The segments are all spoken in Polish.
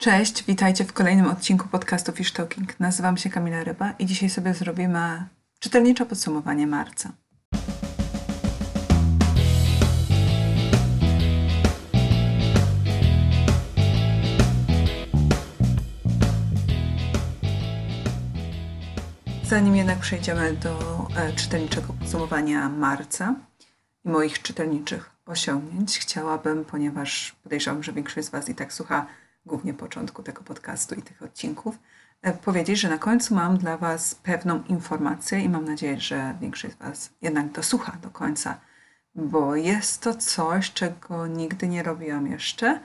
Cześć, witajcie w kolejnym odcinku podcastu Fish Talking. Nazywam się Kamila Ryba i dzisiaj sobie zrobimy czytelnicze podsumowanie marca. Zanim jednak przejdziemy do e, czytelniczego podsumowania marca i moich czytelniczych osiągnięć, chciałabym, ponieważ podejrzewam, że większość z Was i tak słucha głównie początku tego podcastu i tych odcinków, e, powiedzieć, że na końcu mam dla Was pewną informację i mam nadzieję, że większość z Was jednak dosłucha do końca, bo jest to coś, czego nigdy nie robiłam jeszcze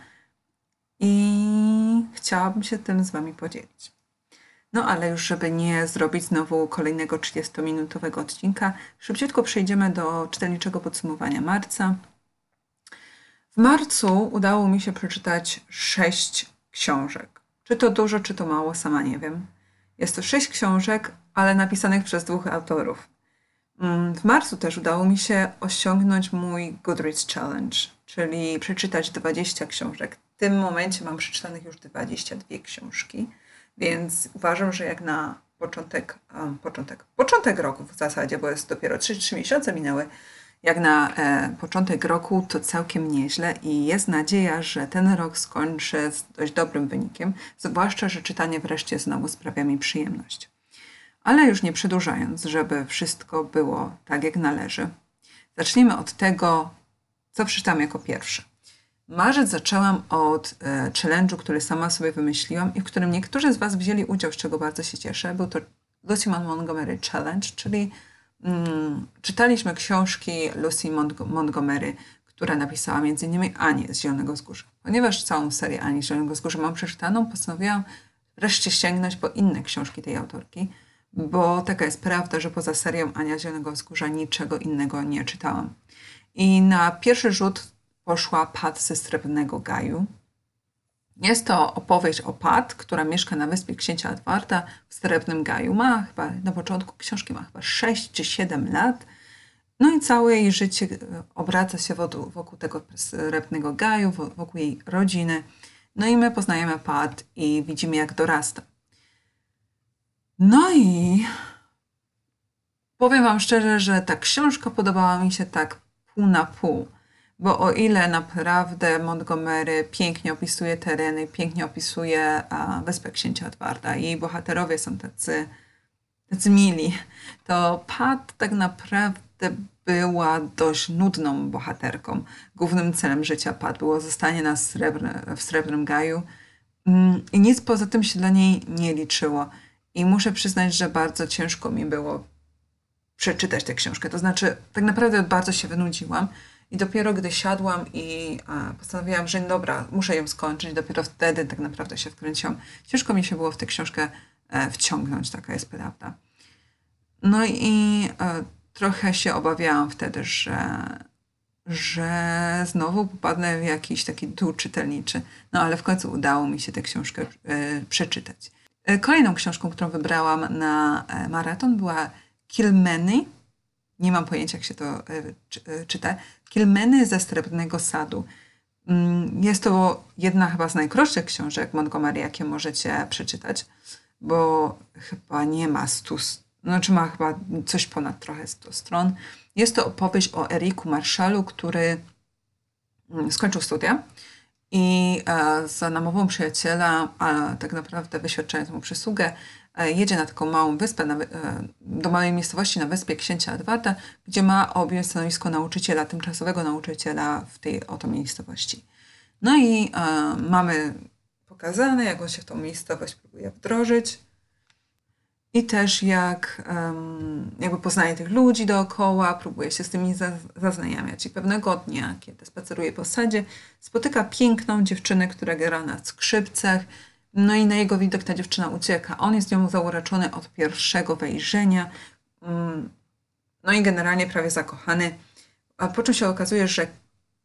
i chciałabym się tym z Wami podzielić. No ale już, żeby nie zrobić znowu kolejnego 30-minutowego odcinka, szybciutko przejdziemy do czytelniczego podsumowania marca. W marcu udało mi się przeczytać sześć książek. Czy to dużo, czy to mało, sama nie wiem. Jest to sześć książek, ale napisanych przez dwóch autorów. Mm, w marcu też udało mi się osiągnąć mój Goodreads Challenge, czyli przeczytać 20 książek. W tym momencie mam przeczytanych już 22 książki, więc uważam, że jak na początek, um, początek, początek roku w zasadzie, bo jest dopiero 3, 3 miesiące minęły, jak na e, początek roku to całkiem nieźle i jest nadzieja, że ten rok skończę z dość dobrym wynikiem, zwłaszcza, że czytanie wreszcie znowu sprawia mi przyjemność. Ale już nie przedłużając, żeby wszystko było tak jak należy, zacznijmy od tego, co przeczytam jako pierwsze. Marzec zaczęłam od e, challenge'u, który sama sobie wymyśliłam i w którym niektórzy z Was wzięli udział, z czego bardzo się cieszę. Był to Lucy Montgomery Challenge, czyli czytaliśmy książki Lucy Montgomery, która napisała m.in. Anię z Zielonego Wzgórza. Ponieważ całą serię Ani z Zielonego Wzgórza mam przeczytaną, postanowiłam wreszcie sięgnąć po inne książki tej autorki, bo taka jest prawda, że poza serią Ania z Zielonego Wzgórza niczego innego nie czytałam. I na pierwszy rzut poszła Pat ze Srebrnego Gaju, jest to opowieść o Pat, która mieszka na wyspie księcia Edwarda w Srebrnym Gaju. Ma chyba, na początku książki ma chyba 6 czy 7 lat. No i całe jej życie e, obraca się wokół, wokół tego Srebrnego Gaju, wokół jej rodziny. No i my poznajemy Pat i widzimy, jak dorasta. No i powiem Wam szczerze, że ta książka podobała mi się tak pół na pół. Bo o ile naprawdę Montgomery pięknie opisuje tereny, pięknie opisuje Wyspę Księcia Edwarda jej bohaterowie są tacy, tacy mili, to Pat tak naprawdę była dość nudną bohaterką. Głównym celem życia Pat było zostanie na srebrne, w Srebrnym Gaju mm, i nic poza tym się dla niej nie liczyło. I muszę przyznać, że bardzo ciężko mi było przeczytać tę książkę. To znaczy, tak naprawdę bardzo się wynudziłam. I dopiero gdy siadłam i postanowiłam, że dobra, muszę ją skończyć, dopiero wtedy tak naprawdę się wkręciłam. Ciężko mi się było w tę książkę e, wciągnąć, taka jest prawda. No i e, trochę się obawiałam wtedy, że, że znowu popadnę w jakiś taki dół czytelniczy. No ale w końcu udało mi się tę książkę e, przeczytać. Kolejną książką, którą wybrałam na maraton była Kilmeny nie mam pojęcia, jak się to czyta, Kilmeny ze Srebrnego Sadu. Mm, jest to jedna chyba z najkrótszych książek Montgomery, jakie możecie przeczytać, bo chyba nie ma stu, znaczy ma chyba coś ponad trochę 100 stron. Jest to opowieść o Eriku Marshallu, który mm, skończył studia i e, za namową przyjaciela, a tak naprawdę wyświadczając mu przysługę, E, jedzie na taką małą wyspę, na, e, do małej miejscowości na wyspie Księcia Edwarda, gdzie ma objąć stanowisko nauczyciela, tymczasowego nauczyciela w tej oto miejscowości. No i mamy pokazane, jak on się w tą miejscowość próbuje wdrożyć i też jak jakby poznaje tych ludzi dookoła, próbuje się z tymi zaznajamiać. I pewnego dnia, kiedy spaceruje po sadzie, spotyka piękną dziewczynę, która gra na skrzypcach, no i na jego widok ta dziewczyna ucieka. On jest nią zauroczony od pierwszego wejrzenia. Mm, no i generalnie prawie zakochany. A po czym się okazuje, że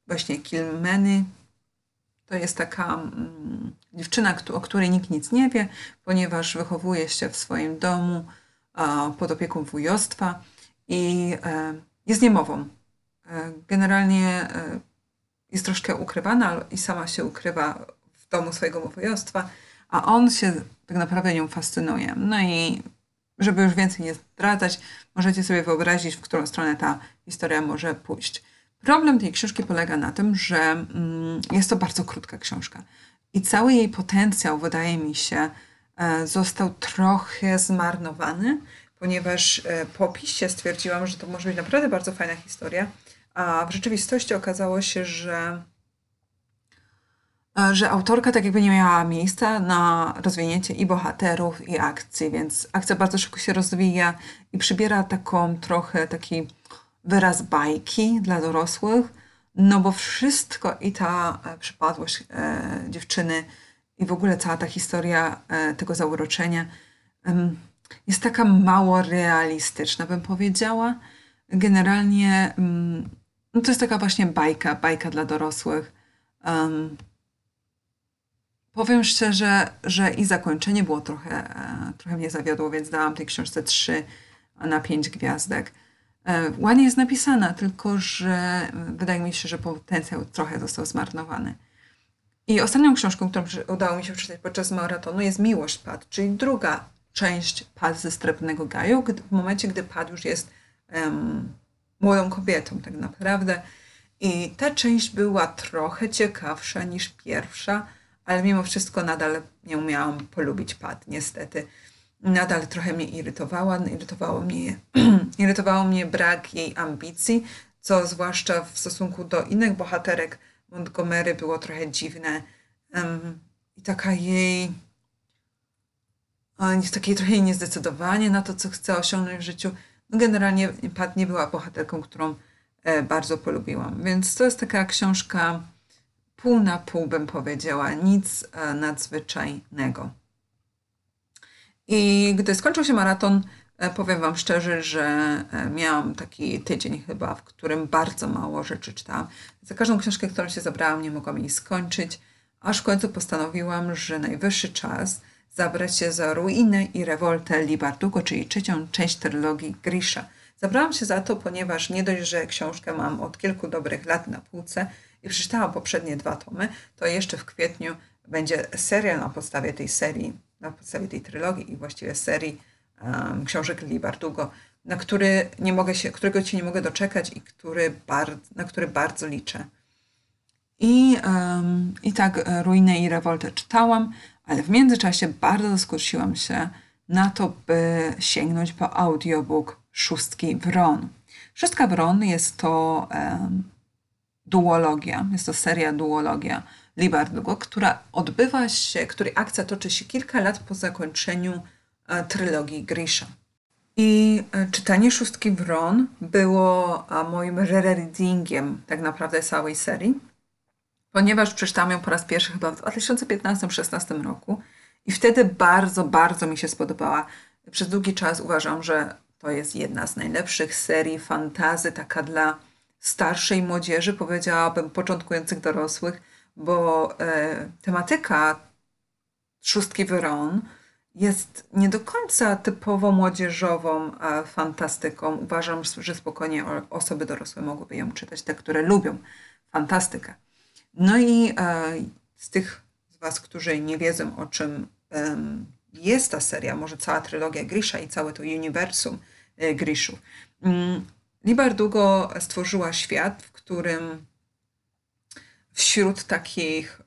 właśnie Kilmeny to jest taka mm, dziewczyna, o której nikt nic nie wie, ponieważ wychowuje się w swoim domu pod opieką wujostwa i e, jest niemową. E, generalnie e, jest troszkę ukrywana i sama się ukrywa domu swojego województwa, a on się tak naprawdę nią fascynuje. No i żeby już więcej nie zdradzać, możecie sobie wyobrazić, w którą stronę ta historia może pójść. Problem tej książki polega na tym, że mm, jest to bardzo krótka książka. I cały jej potencjał, wydaje mi się, e, został trochę zmarnowany, ponieważ e, po opisie stwierdziłam, że to może być naprawdę bardzo fajna historia, a w rzeczywistości okazało się, że E, że autorka tak jakby nie miała miejsca na rozwinięcie i bohaterów, i akcji, więc akcja bardzo szybko się rozwija i przybiera taką trochę taki wyraz bajki dla dorosłych, no bo wszystko i ta e, przypadłość e, dziewczyny i w ogóle cała ta historia e, tego zauroczenia jest taka mało realistyczna, bym powiedziała. Generalnie no to jest taka właśnie bajka, bajka dla dorosłych. Um, Powiem szczerze, że i zakończenie było trochę, trochę mnie zawiodło, więc dałam tej książce 3 na 5 gwiazdek. E, ładnie jest napisana, tylko że wydaje mi się, że potencjał trochę został zmarnowany. I ostatnią książką, którą udało mi się przeczytać podczas maratonu jest Miłość Pad, czyli druga część Pad ze Strepnego Gaju, w momencie, gdy Pad już jest um, młodą kobietą tak naprawdę. I ta część była trochę ciekawsza niż pierwsza, ale mimo wszystko nadal nie umiałam polubić Pat, niestety. Nadal trochę mnie irytowała, irytowało mnie, irytowało mnie brak jej ambicji, co zwłaszcza w stosunku do innych bohaterek Montgomery było trochę dziwne. Um, I taka jej takie trochę niezdecydowanie na to, co chce osiągnąć w życiu. No generalnie Pat nie była bohaterką, którą e, bardzo polubiłam. Więc to jest taka książka pół na pół bym powiedziała, nic e, nadzwyczajnego. I gdy skończył się maraton, e, powiem Wam szczerze, że e, miałam taki tydzień chyba, w którym bardzo mało rzeczy czytałam. Za każdą książkę, którą się zabrałam, nie mogłam jej skończyć, aż w końcu postanowiłam, że najwyższy czas zabrać się za Ruinę i Rewoltę Libardugo, czyli trzecią część trylogii Grisha. Zabrałam się za to, ponieważ nie dość, że książkę mam od kilku dobrych lat na półce, i przeczytałam poprzednie dwa tomy, to jeszcze w kwietniu będzie serial na podstawie tej serii, na podstawie tej trylogii i właściwie serii um, książek Li Bardugo, na który nie mogę się, którego się nie mogę doczekać i który bar, na który bardzo liczę. I, um, I tak e, Ruinę i Rewoltę czytałam, ale w międzyczasie bardzo skusiłam się na to, by sięgnąć po audiobook Szóstki Wron. Szóstka Wron jest to um, duologia, jest to seria duologia Libardugo, która odbywa się, której akcja toczy się kilka lat po zakończeniu e, trylogii Grisha. I e, czytanie Szóstki Wron było moim rereadingiem tak naprawdę całej serii, ponieważ przeczytałam ją po raz pierwszy chyba w 2015-16 roku i wtedy bardzo, bardzo mi się spodobała. Przez długi czas uważam, że to jest jedna z najlepszych serii fantazy, taka dla starszej młodzieży, powiedziałabym początkujących dorosłych, bo e, tematyka szóstki Wyron jest nie do końca typowo młodzieżową e, fantastyką. Uważam, że spokojnie osoby dorosłe mogłyby ją czytać, te, które lubią fantastykę. No i e, z tych z Was, którzy nie wiedzą, o czym jest ta seria, może cała trylogia Grisha i całe to uniwersum e, Grishu, mm, Libardugo stworzyła świat, w którym wśród takich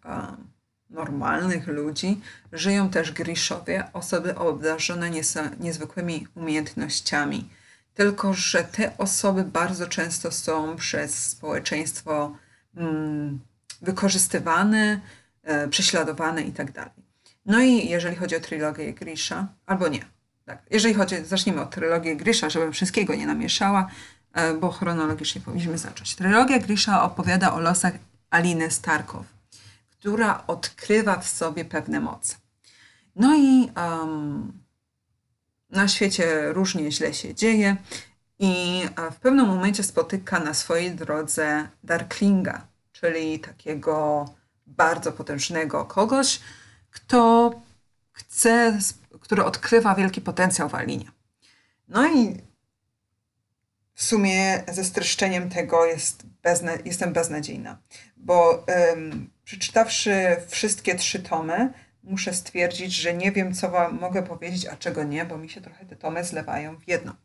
normalnych ludzi żyją też Griszowie, osoby obdarzone niezwykłymi umiejętnościami. Tylko, że te osoby bardzo często są przez społeczeństwo mm, wykorzystywane, e, prześladowane itd. Tak no i jeżeli chodzi o trylogię Grisha, albo nie, tak, jeżeli chodzi, zacznijmy od trylogii Grisha, żebym wszystkiego nie namieszała, E, bo chronologicznie powinniśmy zacząć. Trylogia Grisha opowiada o losach Aliny Starkow, która odkrywa w sobie pewne moce. No i um, na świecie różnie źle się dzieje i e, w pewnym momencie spotyka na swojej drodze Darklinga, czyli takiego bardzo potężnego kogoś, kto chce, który odkrywa wielki potencjał w Alinie. No i w sumie ze streszczeniem tego jest bezna jestem beznadziejna, bo przeczytawszy wszystkie trzy tomy, muszę stwierdzić, że nie wiem, co wam mogę powiedzieć, a czego nie, bo mi się trochę te tomy zlewają w jedno.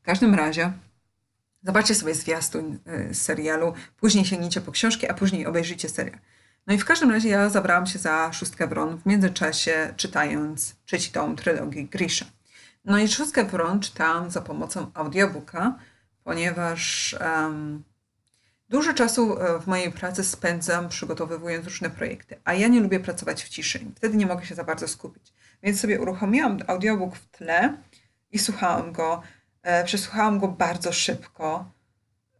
W każdym razie, zobaczcie sobie zwiastun y, serialu, później sięgnijcie po książki, a później obejrzyjcie serial. No i w każdym razie ja zabrałam się za Szóstkę Wron w międzyczasie czytając trzeci tom trylogii Grisha. No i Szóstkę Wron czytałam za pomocą audiobooka, ponieważ um, dużo czasu e, w mojej pracy spędzam przygotowując różne projekty, a ja nie lubię pracować w ciszy. Wtedy nie mogę się za bardzo skupić. Więc sobie uruchomiłam audiobook w tle i słuchałam go. E, przesłuchałam go bardzo szybko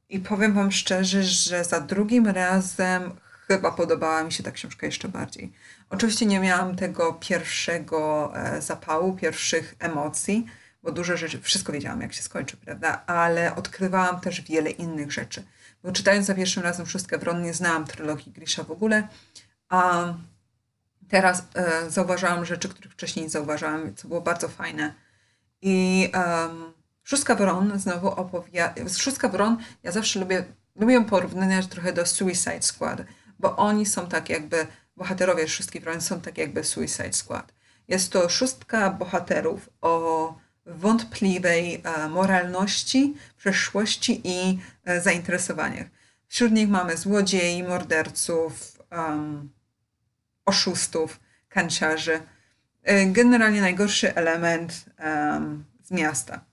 i powiem Wam szczerze, że za drugim razem chyba podobała mi się ta książka jeszcze bardziej. Oczywiście nie miałam tego pierwszego e, zapału, pierwszych emocji, bo dużo rzeczy, wszystko wiedziałam, jak się skończy, prawda? Ale odkrywałam też wiele innych rzeczy. Bo czytając za pierwszym razem Szóstkę Wron, nie znałam trylogii Grisha w ogóle, a teraz e, zauważałam rzeczy, których wcześniej nie zauważałam, co było bardzo fajne. I um, Szóstka Wron znowu opowiada... Szóstka Wron, ja zawsze lubię, lubię ją porównać trochę do Suicide Squad, bo oni są tak jakby, bohaterowie Szóstki Wron są tak jakby Suicide Squad. Jest to szóstka bohaterów o wątpliwej e, moralności, przeszłości i e, zainteresowaniach. Wśród nich mamy złodziei, morderców, um, oszustów, kanciarzy. E, generalnie najgorszy element um, z miasta.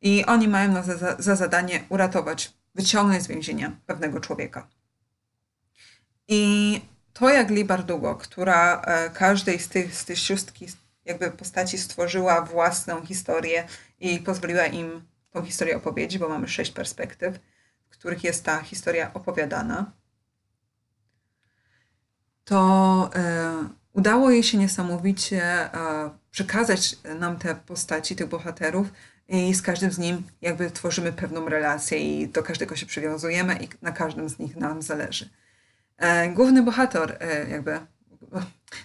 I oni mają za, za zadanie uratować, wyciągnąć z więzienia pewnego człowieka. I to jak Lee Bardugo, która każdej z tych, z tych jakby postaci stworzyła własną historię i pozwoliła im tą historię opowiedzieć, bo mamy sześć perspektyw, w których jest ta historia opowiadana, to e, udało jej się niesamowicie e, przekazać nam te postaci, tych bohaterów i z każdym z nim jakby tworzymy pewną relację i do każdego się przywiązujemy i na każdym z nich nam zależy. E, główny bohater e, jakby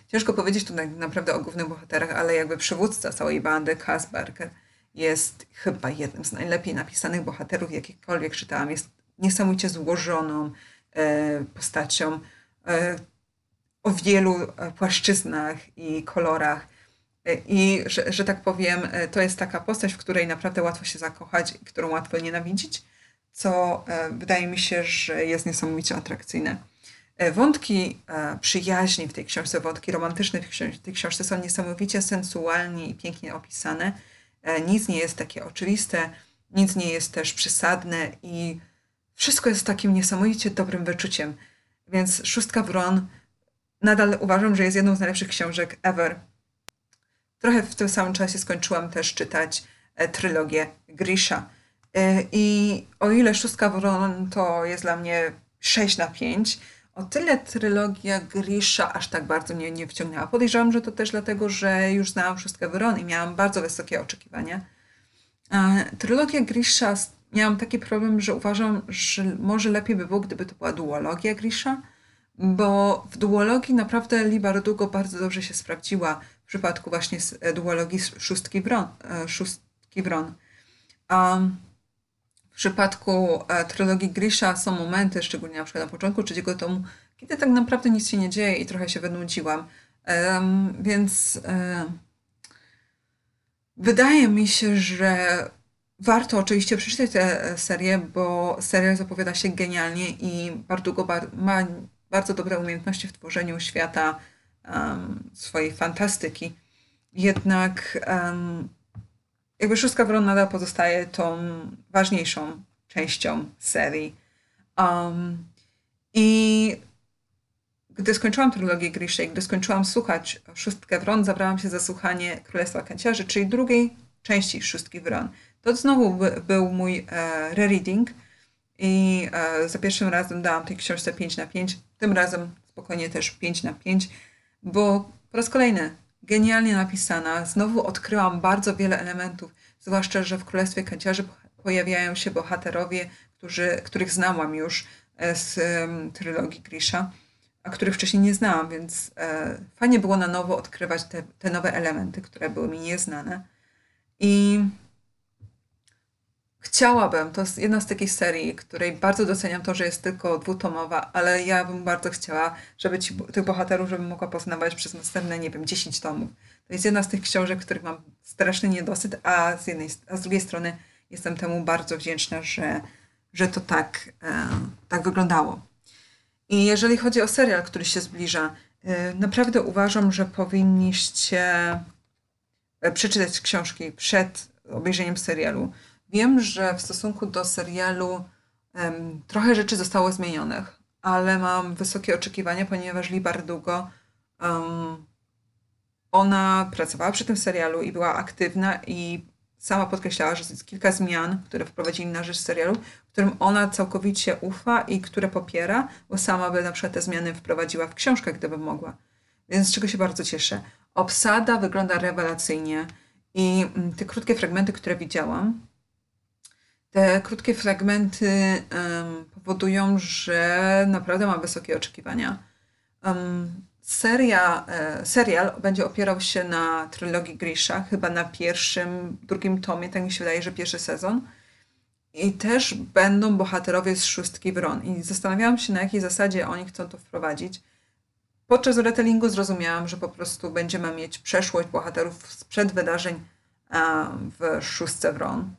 ciężko powiedzieć tu naprawdę o głównych bohaterach, ale jakby przywódca całej bandy, Kasberger, jest chyba jednym z najlepiej napisanych bohaterów, jakiekolwiek czytałam. Jest niesamowicie złożoną e, postacią e, o wielu e, płaszczyznach i kolorach. E, I że, że tak powiem, e, to jest taka postać, w której naprawdę łatwo się zakochać i którą łatwo nienawidzić, co e, wydaje mi się, że jest niesamowicie atrakcyjne. E, wątki e, przyjaźni w tej książce, wątki romantyczne w tej książce są niesamowicie sensualnie i pięknie opisane. E, nic nie jest takie oczywiste, nic nie jest też przesadne i wszystko jest takim niesamowicie dobrym wyczuciem. Więc Szóstka Wron nadal uważam, że jest jedną z najlepszych książek ever. Trochę w tym samym czasie skończyłam też czytać trylogię Grisha. I o ile Szóstka Wron to jest dla mnie 6 na 5, o tyle trylogia Grisha aż tak bardzo mnie nie wciągnęła. Podejrzewam, że to też dlatego, że już znałam wszystkie Wyrony i miałam bardzo wysokie oczekiwania. Trylogia Grisha miałam taki problem, że uważam, że może lepiej by było, gdyby to była duologia Grisha, bo w duologii naprawdę Libardugo bardzo dobrze się sprawdziła w przypadku właśnie duologii Szóstki Wron. E, szóstki Wron. Um, w przypadku e, trylogii Grisha są momenty, szczególnie na przykład na początku trzeciego tomu, kiedy tak naprawdę nic się nie dzieje i trochę się wynudziłam. Um, więc um, wydaje mi się, że warto oczywiście przeczytać tę serię, bo serial zapowiada się genialnie i Bardugo bar ma bardzo dobre umiejętności w tworzeniu świata um, swojej fantastyki. Jednak um, jakby Szóstka Wron nadal pozostaje tą ważniejszą częścią serii. Um, I gdy skończyłam trylogię Grisha i gdy skończyłam słuchać Szóstkę Wron, zabrałam się za słuchanie Królestwa Kanciarzy, czyli drugiej części Szóstki Wron. To znowu by, był mój e, rereading i e, za pierwszym razem dałam tej książce 5 na 5, tym razem spokojnie też 5 na 5, bo po raz kolejny genialnie napisana. Znowu odkryłam bardzo wiele elementów, zwłaszcza, że w Królestwie Kanciarzy pojawiają się bohaterowie, którzy, których znałam już e, z um, trylogii Grisha, a których wcześniej nie znałam, więc e, fajnie było na nowo odkrywać te, te nowe elementy, które były mi nieznane. I chciałabym, to jest jedna z takich serii, której bardzo doceniam to, że jest tylko dwutomowa, ale ja bym bardzo chciała, żeby ci, tych bohaterów, żebym mogła poznawać przez następne, nie wiem, 10 tomów. To jest jedna z tych książek, których mam straszny niedosyt, a z, jednej, a z drugiej strony jestem temu bardzo wdzięczna, że, że to tak, e, tak wyglądało. I jeżeli chodzi o serial, który się zbliża, e, naprawdę uważam, że powinniście e, przeczytać książki przed obejrzeniem serialu. Wiem, że w stosunku do serialu em, trochę rzeczy zostało zmienionych, ale mam wysokie oczekiwania, ponieważ Lee Bardugo um, ona pracowała przy tym serialu i była aktywna i sama podkreślała, że jest kilka zmian, które wprowadzili na rzecz serialu, którym ona całkowicie ufa i które popiera, bo sama by na przykład te zmiany wprowadziła w książkę, gdyby mogła. Więc z czego się bardzo cieszę. Obsada wygląda rewelacyjnie i mm, te krótkie fragmenty, które widziałam, te krótkie fragmenty um, powodują, że naprawdę mam wysokie oczekiwania. Um, seria, e, serial będzie opierał się na trylogii Grisha, chyba na pierwszym, drugim tomie, tak mi się wydaje, że pierwszy sezon. I też będą bohaterowie z szóstki Wron. I zastanawiałam się, na jakiej zasadzie oni chcą to wprowadzić. Podczas retellingu zrozumiałam, że po prostu będziemy mieć przeszłość bohaterów sprzed wydarzeń w szóstce Wron.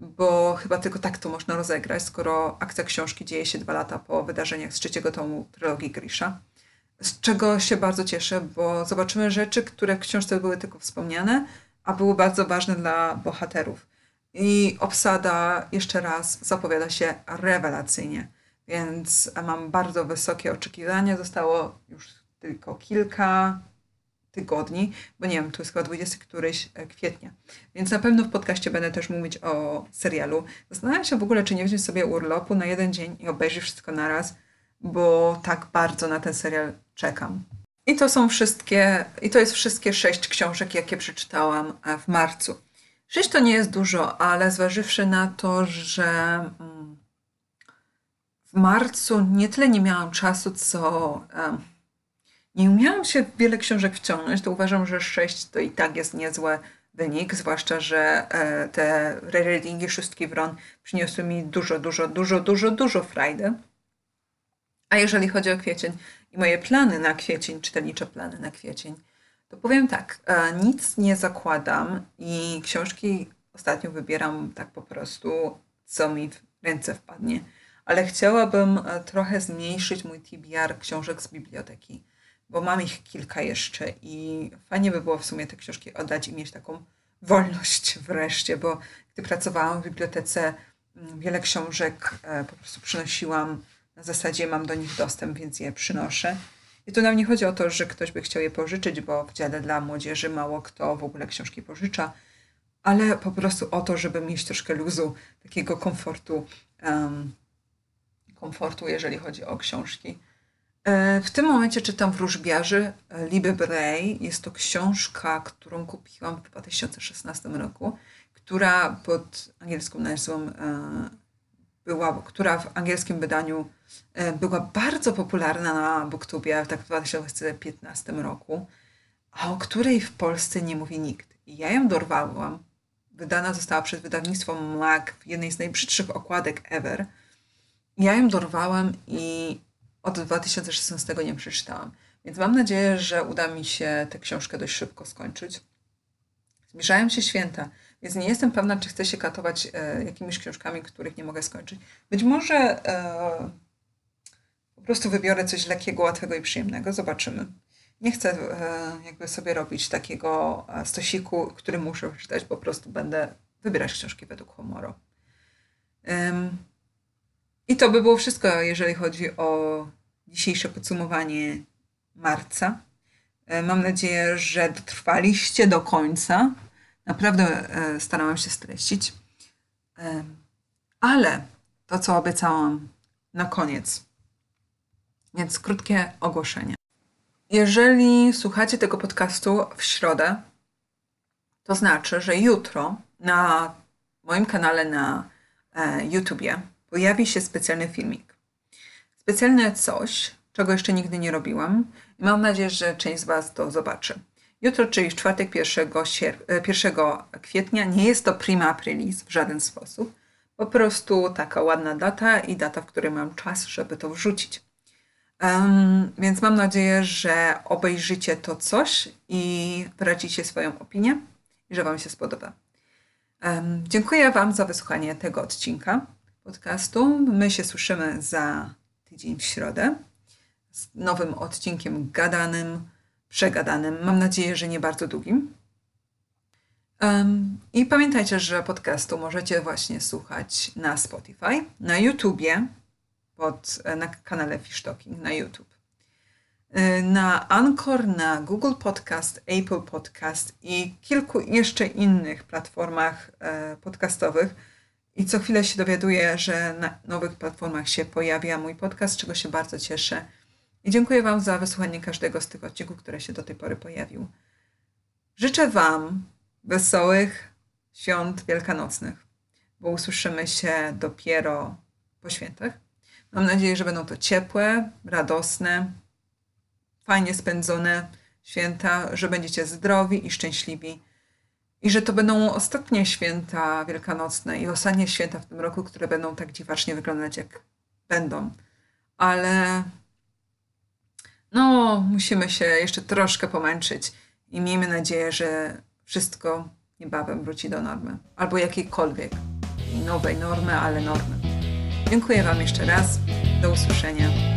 Bo chyba tylko tak to można rozegrać, skoro akcja książki dzieje się dwa lata po wydarzeniach z trzeciego tomu trylogii Grisha z czego się bardzo cieszę, bo zobaczymy rzeczy, które w książce były tylko wspomniane, a były bardzo ważne dla bohaterów. I obsada jeszcze raz zapowiada się rewelacyjnie, więc mam bardzo wysokie oczekiwania. Zostało już tylko kilka tygodni, bo nie wiem, tu jest chyba 20 któryś e, kwietnia. Więc na pewno w podcaście będę też mówić o serialu. Zastanawiam się w ogóle, czy nie wziąć sobie urlopu na jeden dzień i obejrzeć wszystko naraz, bo tak bardzo na ten serial czekam. I to są wszystkie, i to jest wszystkie sześć książek, jakie przeczytałam e, w marcu. Sześć to nie jest dużo, ale zważywszy na to, że mm, w marcu nie tyle nie miałam czasu, co nie umiałam się wiele książek wciągnąć, to uważam, że sześć to i tak jest niezły wynik, zwłaszcza, że e, te rereadingi szóstki Wron przyniosły mi dużo, dużo, dużo, dużo, dużo frajdy. A jeżeli chodzi o kwiecień i moje plany na kwiecień, czytelnicze plany na kwiecień, to powiem tak, e, nic nie zakładam i książki ostatnio wybieram tak po prostu, co mi w ręce wpadnie. Ale chciałabym e, trochę zmniejszyć mój TBR książek z biblioteki, bo mam ich kilka jeszcze i fajnie by było w sumie te książki oddać i mieć taką wolność wreszcie, bo gdy pracowałam w bibliotece, mm, wiele książek e, po prostu przynosiłam na zasadzie mam do nich dostęp, więc je przynoszę. I tu nam nie chodzi o to, że ktoś by chciał je pożyczyć, bo w dziale dla młodzieży mało kto w ogóle książki pożycza, ale po prostu o to, żeby mieć troszkę luzu, takiego komfortu, um, komfortu, jeżeli chodzi o książki. E, w tym momencie czytam Wróżbiarzy Liby Bray. Jest to książka, którą kupiłam w 2016 roku, która pod angielską nazwą e, była, która w angielskim wydaniu e, była bardzo popularna na Booktubie tak w 2015 roku, a o której w Polsce nie mówi nikt. Ja ją dorwałam. Wydana została przez wydawnictwo MAG w jednej z najbrzydszych okładek ever. Ja ją dorwałam i od 2016 nie przeczytałam. Więc mam nadzieję, że uda mi się tę książkę dość szybko skończyć. Zbliżają się święta. Więc nie jestem pewna, czy chcę się katować e, jakimiś książkami, których nie mogę skończyć. Być może e, po prostu wybiorę coś lekkiego, łatwego i przyjemnego. Zobaczymy. Nie chcę e, jakby sobie robić takiego e, stosiku, który muszę przeczytać. Po prostu będę wybierać książki według humoru. I to by było wszystko, jeżeli chodzi o dzisiejsze podsumowanie marca. E, mam nadzieję, że dotrwaliście do końca. Naprawdę e, starałam się streścić. E, ale to, co obiecałam na koniec. Więc krótkie ogłoszenie. Jeżeli słuchacie tego podcastu w środę, to znaczy, że jutro na moim kanale na YouTubie pojawi się specjalny filmik. Specjalne coś, czego jeszcze nigdy nie robiłam i mam nadzieję, że część z Was to zobaczy. Jutro, czyli w czwartek 1, 1 kwietnia, nie jest to prima aprilis w żaden sposób. Po prostu taka ładna data i data, w której mam czas, żeby to wrzucić. Um, więc mam nadzieję, że obejrzycie to coś i wyrazicie swoją opinię i że Wam się spodoba. Um, dziękuję Wam za wysłuchanie tego odcinka podcastu. My się słyszymy za tydzień w środę z nowym odcinkiem gadanym, przegadanym. Mam nadzieję, że nie bardzo długim. Um, I pamiętajcie, że podcastu możecie właśnie słuchać na Spotify, na YouTubie, pod, na kanale Fish Talking na YouTube. Y, na Anchor, na Google Podcast, Apple Podcast i kilku jeszcze innych platformach e, podcastowych. I co chwilę się dowiaduję, że na nowych platformach się pojawia mój podcast, czego się bardzo cieszę. I dziękuję Wam za wysłuchanie każdego z tych odcinków, które się do tej pory pojawił. Życzę Wam wesołych świąt wielkanocnych, bo usłyszymy się dopiero po świętach. Mam nadzieję, że będą to ciepłe, radosne, fajnie spędzone święta, że będziecie zdrowi i szczęśliwi. I że to będą ostatnie święta wielkanocne i ostatnie święta w tym roku, które będą tak dziwacznie wyglądać, jak będą. Ale no, musimy się jeszcze troszkę pomęczyć i miejmy nadzieję, że wszystko niebawem wróci do normy. Albo jakiejkolwiek nowej normy, ale normy. Dziękuję Wam jeszcze raz. Do usłyszenia.